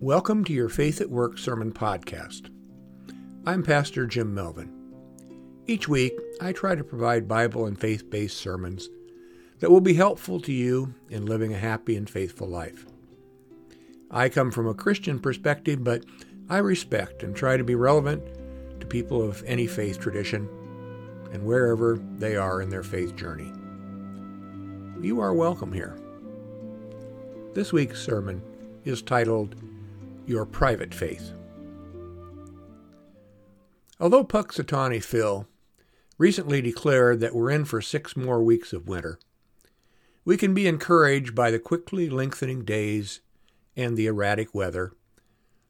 Welcome to your Faith at Work Sermon Podcast. I'm Pastor Jim Melvin. Each week, I try to provide Bible and faith based sermons that will be helpful to you in living a happy and faithful life. I come from a Christian perspective, but I respect and try to be relevant to people of any faith tradition and wherever they are in their faith journey. You are welcome here. This week's sermon is titled your private faith. Although Punxsutawney Phil recently declared that we're in for six more weeks of winter, we can be encouraged by the quickly lengthening days and the erratic weather,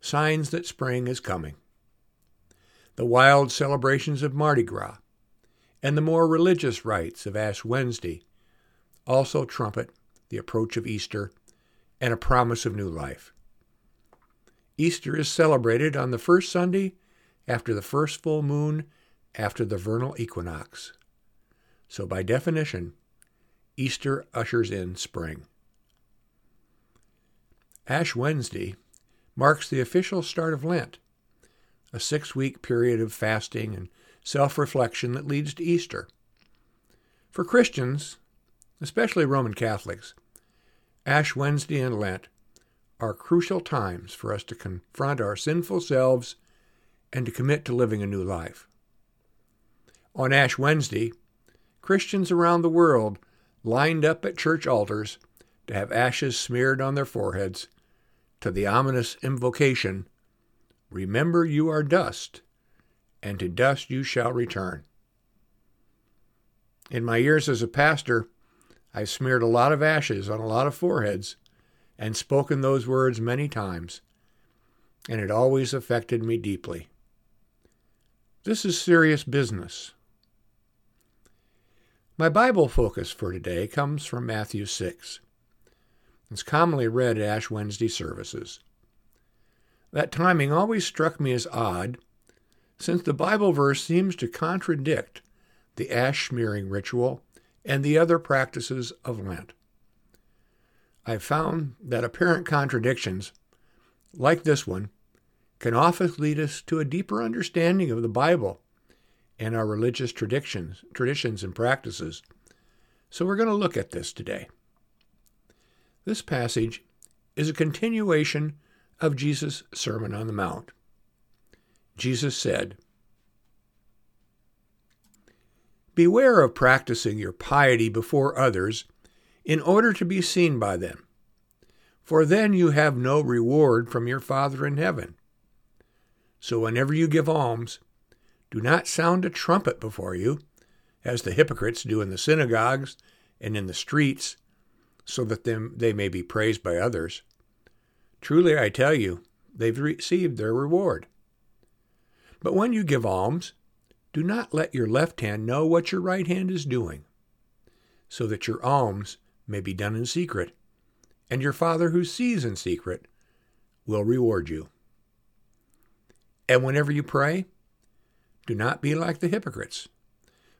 signs that spring is coming. The wild celebrations of Mardi Gras and the more religious rites of Ash Wednesday also trumpet the approach of Easter and a promise of new life. Easter is celebrated on the first Sunday after the first full moon after the vernal equinox. So, by definition, Easter ushers in spring. Ash Wednesday marks the official start of Lent, a six week period of fasting and self reflection that leads to Easter. For Christians, especially Roman Catholics, Ash Wednesday and Lent are crucial times for us to confront our sinful selves and to commit to living a new life. On Ash Wednesday, Christians around the world lined up at church altars to have ashes smeared on their foreheads to the ominous invocation, Remember you are dust, and to dust you shall return. In my years as a pastor, I've smeared a lot of ashes on a lot of foreheads and spoken those words many times, and it always affected me deeply. This is serious business. My Bible focus for today comes from Matthew 6. It's commonly read at Ash Wednesday services. That timing always struck me as odd, since the Bible verse seems to contradict the ash smearing ritual and the other practices of Lent. I've found that apparent contradictions, like this one, can often lead us to a deeper understanding of the Bible and our religious traditions, traditions and practices. So we're going to look at this today. This passage is a continuation of Jesus' Sermon on the Mount. Jesus said, Beware of practicing your piety before others in order to be seen by them. For then you have no reward from your Father in heaven. So whenever you give alms, do not sound a trumpet before you, as the hypocrites do in the synagogues and in the streets, so that them, they may be praised by others. Truly I tell you, they've received their reward. But when you give alms, do not let your left hand know what your right hand is doing, so that your alms may be done in secret, and your Father who sees in secret will reward you. And whenever you pray, do not be like the hypocrites,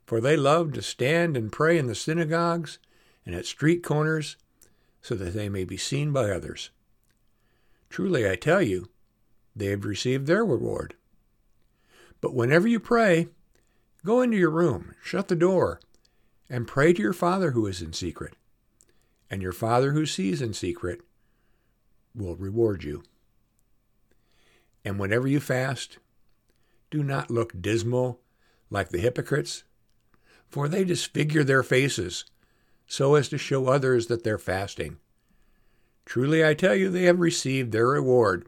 for they love to stand and pray in the synagogues and at street corners, so that they may be seen by others. Truly, I tell you, they have received their reward. But whenever you pray, go into your room, shut the door, and pray to your Father who is in secret and your Father who sees in secret will reward you. And whenever you fast, do not look dismal like the hypocrites, for they disfigure their faces so as to show others that they're fasting. Truly I tell you, they have received their reward.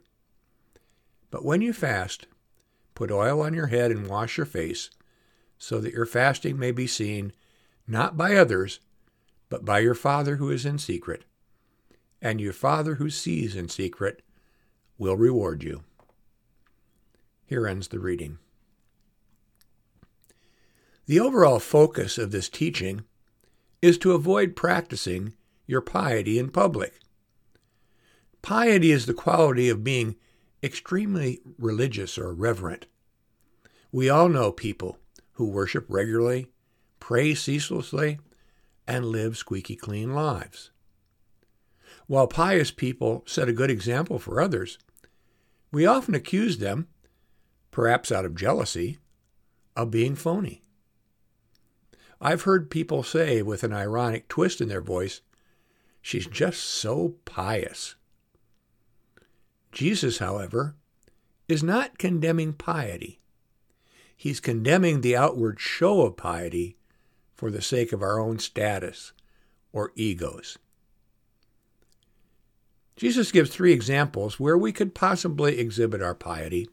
But when you fast, put oil on your head and wash your face, so that your fasting may be seen not by others, but by your Father who is in secret. And your Father who sees in secret will reward you. Here ends the reading. The overall focus of this teaching is to avoid practicing your piety in public. Piety is the quality of being extremely religious or reverent. We all know people who worship regularly, pray ceaselessly, and live squeaky clean lives. While pious people set a good example for others, We often accuse them, perhaps out of jealousy, of being phony. I've heard people say with an ironic twist in their voice, she's just so pious. Jesus, however, is not condemning piety. He's condemning the outward show of piety for the sake of our own status or egos. Jesus gives three examples where we could possibly exhibit our piety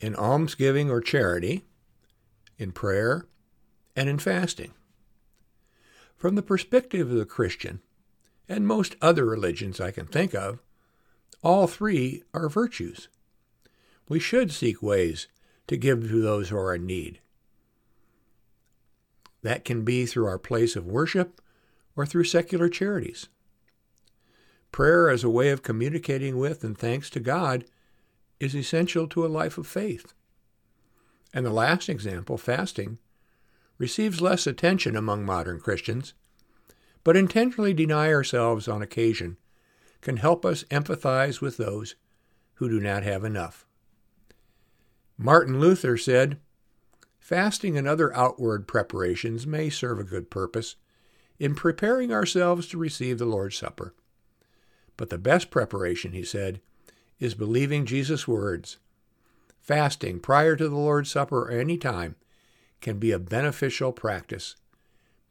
in almsgiving or charity, in prayer, and in fasting. From the perspective of the Christian, and most other religions I can think of, all three are virtues. We should seek ways to give to those who are in need. That can be through our place of worship or through secular charities. Prayer as a way of communicating with and thanks to God is essential to a life of faith. And the last example, fasting, receives less attention among modern Christians, but intentionally deny ourselves on occasion can help us empathize with those who do not have enough. Martin Luther said, Fasting and other outward preparations may serve a good purpose in preparing ourselves to receive the Lord's Supper. But the best preparation, he said, is believing Jesus' words. Fasting prior to the Lord's Supper or any time can be a beneficial practice,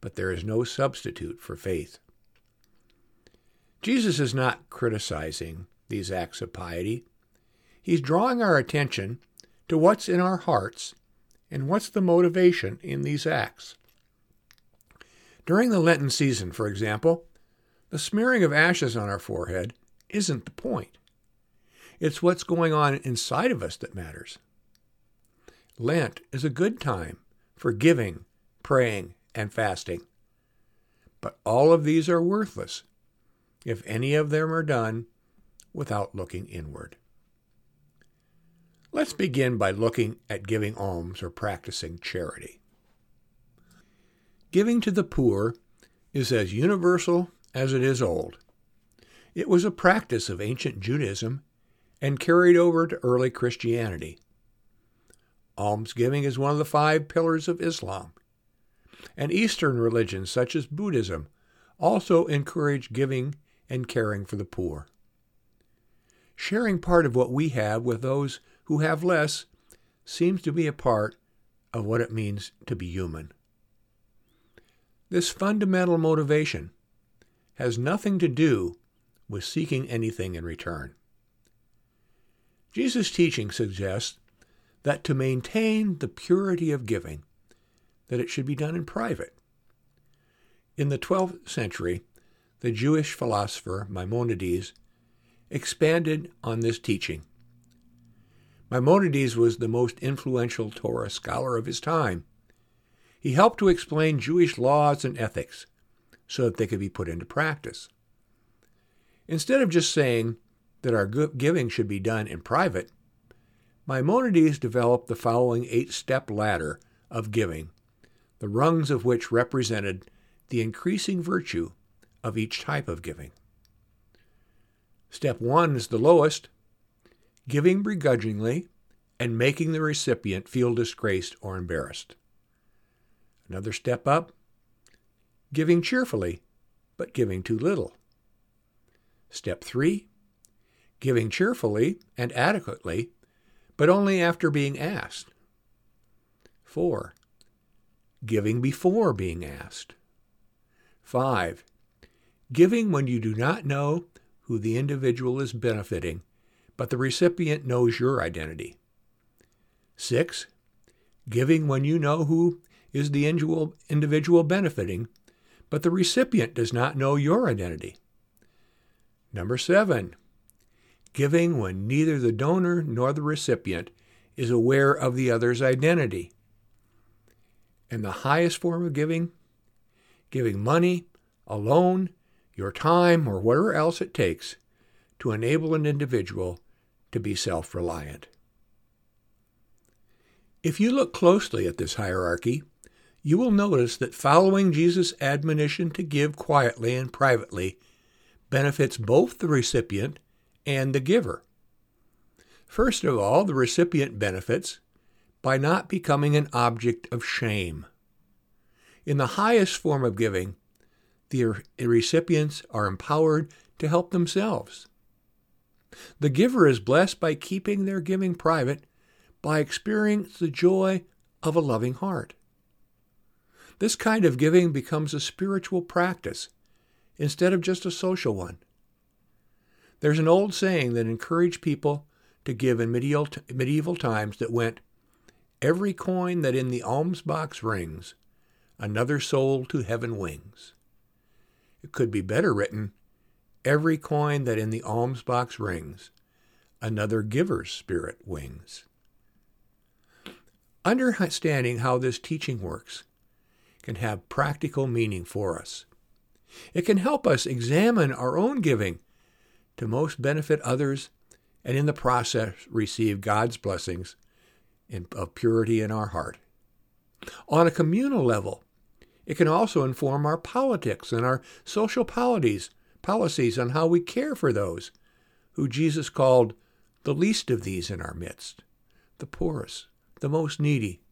but there is no substitute for faith. Jesus is not criticizing these acts of piety. He's drawing our attention to what's in our hearts and what's the motivation in these acts. During the Lenten season, for example, the smearing of ashes on our forehead isn't the point. It's what's going on inside of us that matters. Lent is a good time for giving, praying, and fasting. But all of these are worthless if any of them are done without looking inward. Let's begin by looking at giving alms or practicing charity. Giving to the poor is as universal as it is old. It was a practice of ancient Judaism and carried over to early Christianity. Almsgiving is one of the five pillars of Islam. And Eastern religions, such as Buddhism, also encourage giving and caring for the poor. Sharing part of what we have with those who have less seems to be a part of what it means to be human. This fundamental motivation has nothing to do with seeking anything in return. Jesus' teaching suggests that to maintain the purity of giving, that it should be done in private. In the 12th century, the Jewish philosopher Maimonides expanded on this teaching. Maimonides was the most influential Torah scholar of his time. He helped to explain Jewish laws and ethics so that they could be put into practice. Instead of just saying that our giving should be done in private, Maimonides developed the following eight step ladder of giving, the rungs of which represented the increasing virtue of each type of giving. Step one is the lowest giving begrudgingly and making the recipient feel disgraced or embarrassed. Another step up giving cheerfully, but giving too little. Step three giving cheerfully and adequately, but only after being asked. 4. Giving before being asked. 5 giving when you do not know who the individual is benefiting, but the recipient knows your identity. 6. Giving when you know who is the individual benefiting, but the recipient does not know your identity. Number 7. Giving when neither the donor nor the recipient is aware of the other's identity. And the highest form of giving? Giving money, a loan, your time, or whatever else it takes to enable an individual to be self reliant. If you look closely at this hierarchy, you will notice that following Jesus' admonition to give quietly and privately benefits both the recipient and the giver. First of all, the recipient benefits by not becoming an object of shame. In the highest form of giving, the recipients are empowered to help themselves. The giver is blessed by keeping their giving private by experiencing the joy of a loving heart. This kind of giving becomes a spiritual practice instead of just a social one. There's an old saying that encouraged people to give in medieval, medieval times that went, Every coin that in the alms box rings, another soul to heaven wings. It could be better written, Every coin that in the alms box rings, another giver's spirit wings. Understanding how this teaching works can have practical meaning for us. It can help us examine our own giving to most benefit others and in the process receive God's blessings of purity in our heart. On a communal level, it can also inform our politics and our social policies, policies on how we care for those who Jesus called the least of these in our midst, the poorest, the most needy.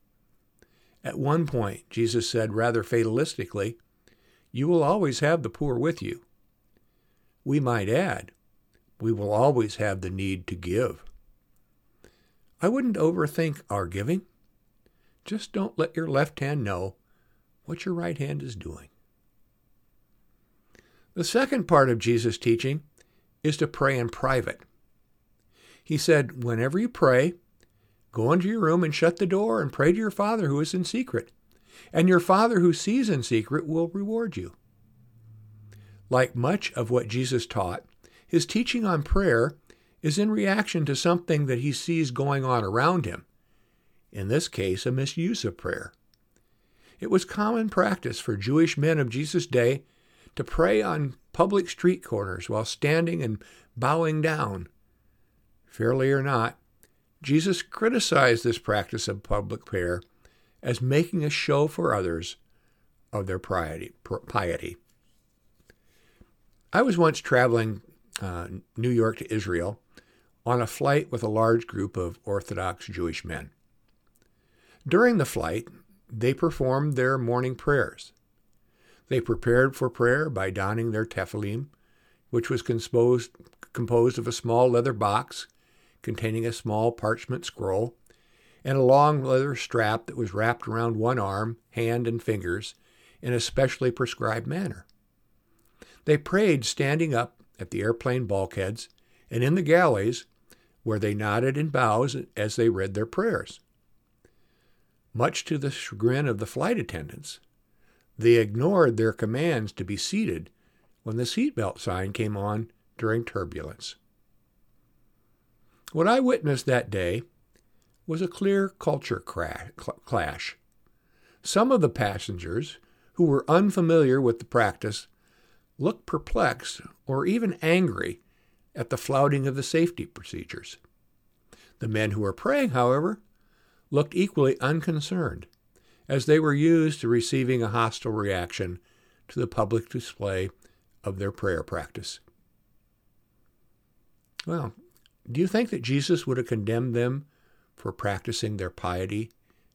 At one point, Jesus said rather fatalistically, You will always have the poor with you. We might add, we will always have the need to give. I wouldn't overthink our giving. Just don't let your left hand know what your right hand is doing. The second part of Jesus' teaching is to pray in private. He said, Whenever you pray, Go into your room and shut the door and pray to your Father who is in secret, and your Father who sees in secret will reward you. Like much of what Jesus taught, his teaching on prayer is in reaction to something that he sees going on around him, in this case, a misuse of prayer. It was common practice for Jewish men of Jesus' day to pray on public street corners while standing and bowing down. Fairly or not, Jesus criticized this practice of public prayer as making a show for others of their piety. I was once traveling uh, New York to Israel on a flight with a large group of Orthodox Jewish men. During the flight, they performed their morning prayers. They prepared for prayer by donning their tefillin, which was composed, composed of a small leather box containing a small parchment scroll, and a long leather strap that was wrapped around one arm, hand, and fingers in a specially prescribed manner. They prayed standing up at the airplane bulkheads and in the galleys, where they nodded in bows as they read their prayers. Much to the chagrin of the flight attendants, they ignored their commands to be seated when the seatbelt sign came on during turbulence. What I witnessed that day was a clear culture clash. Some of the passengers who were unfamiliar with the practice looked perplexed or even angry at the flouting of the safety procedures. The men who were praying, however, looked equally unconcerned, as they were used to receiving a hostile reaction to the public display of their prayer practice. Well, do you think that Jesus would have condemned them for practicing their piety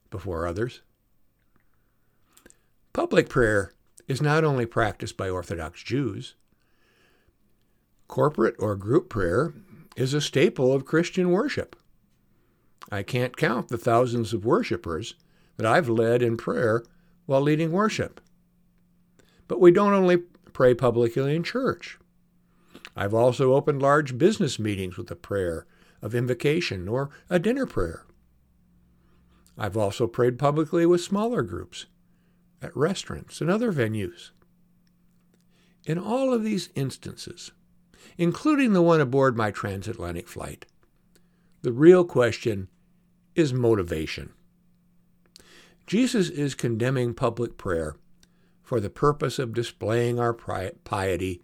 before others? Public prayer is not only practiced by Orthodox Jews. Corporate or group prayer is a staple of Christian worship. I can't count the thousands of worshipers that I've led in prayer while leading worship. But we don't only pray publicly in church. I've also opened large business meetings with a prayer of invocation or a dinner prayer. I've also prayed publicly with smaller groups at restaurants and other venues. In all of these instances, including the one aboard my transatlantic flight, the real question is motivation. Jesus is condemning public prayer for the purpose of displaying our piety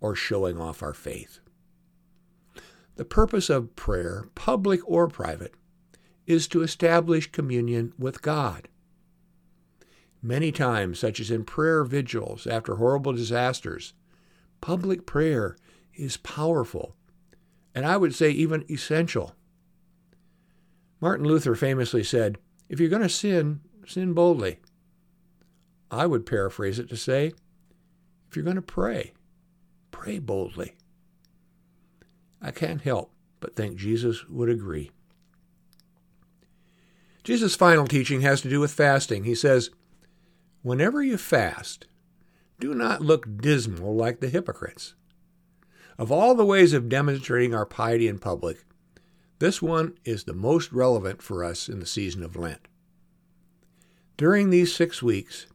or showing off our faith. The purpose of prayer, public or private, is to establish communion with God. Many times, such as in prayer vigils after horrible disasters, public prayer is powerful, and I would say even essential. Martin Luther famously said, If you're going to sin, sin boldly. I would paraphrase it to say, if you're going to pray, pray boldly. I can't help but think Jesus would agree. Jesus' final teaching has to do with fasting. He says, Whenever you fast, do not look dismal like the hypocrites. Of all the ways of demonstrating our piety in public, this one is the most relevant for us in the season of Lent. During these six weeks,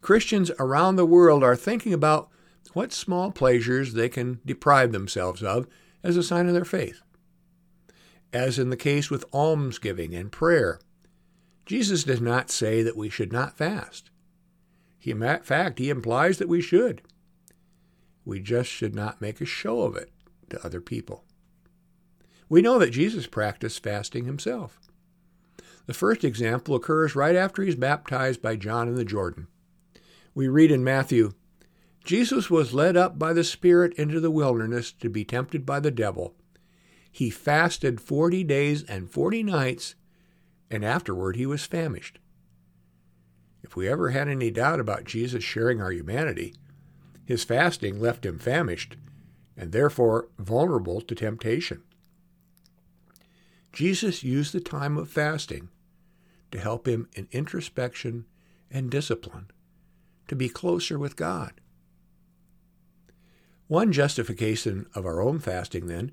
Christians around the world are thinking about what small pleasures they can deprive themselves of as a sign of their faith. As in the case with almsgiving and prayer, Jesus does not say that we should not fast. He, in fact, he implies that we should. We just should not make a show of it to other people. We know that Jesus practiced fasting himself. The first example occurs right after he's baptized by John in the Jordan. We read in Matthew Jesus was led up by the Spirit into the wilderness to be tempted by the devil. He fasted forty days and forty nights, and afterward he was famished. If we ever had any doubt about Jesus sharing our humanity, his fasting left him famished and therefore vulnerable to temptation. Jesus used the time of fasting to help him in introspection and discipline, to be closer with God. One justification of our own fasting, then,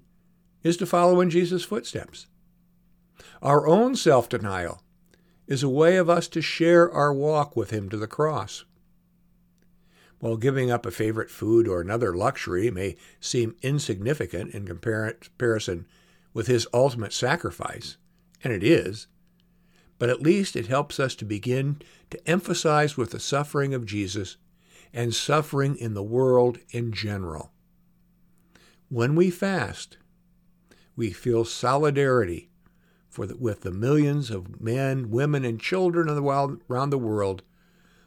is to follow in Jesus' footsteps. Our own self denial is a way of us to share our walk with Him to the cross. While giving up a favorite food or another luxury may seem insignificant in comparison with His ultimate sacrifice, and it is, but at least it helps us to begin to emphasize with the suffering of Jesus and suffering in the world in general. When we fast, we feel solidarity for the, with the millions of men, women, and children the wild, around the world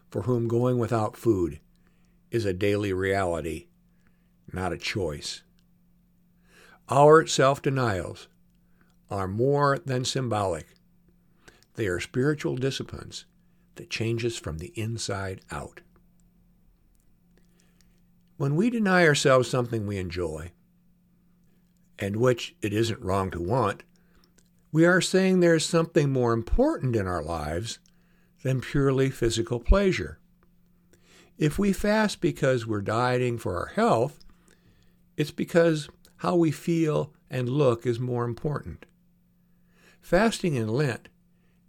for whom going without food is a daily reality, not a choice. Our self denials are more than symbolic. They are spiritual disciplines that change us from the inside out. When we deny ourselves something we enjoy, and which it isn't wrong to want, we are saying there is something more important in our lives than purely physical pleasure. If we fast because we're dieting for our health, it's because how we feel and look is more important. Fasting in Lent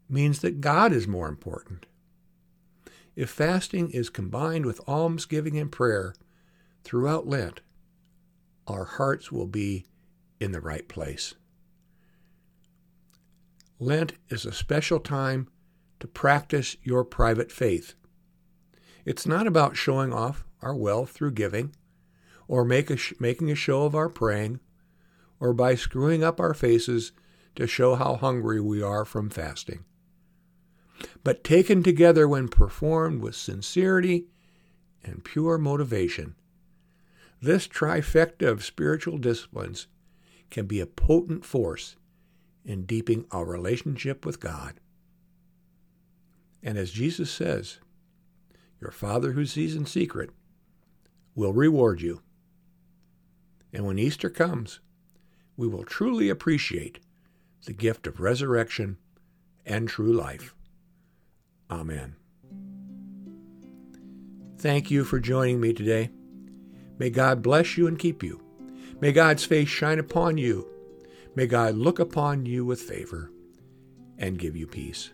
means that God is more important. If fasting is combined with almsgiving and prayer throughout Lent, our hearts will be in the right place. Lent is a special time to practice your private faith. It's not about showing off our wealth through giving, or make a sh- making a show of our praying, or by screwing up our faces to show how hungry we are from fasting. But taken together when performed with sincerity and pure motivation, this trifecta of spiritual disciplines can be a potent force in deepening our relationship with God. And as Jesus says, your Father who sees in secret will reward you. And when Easter comes, we will truly appreciate the gift of resurrection and true life. Amen. Thank you for joining me today. May God bless you and keep you. May God's face shine upon you. May God look upon you with favor and give you peace.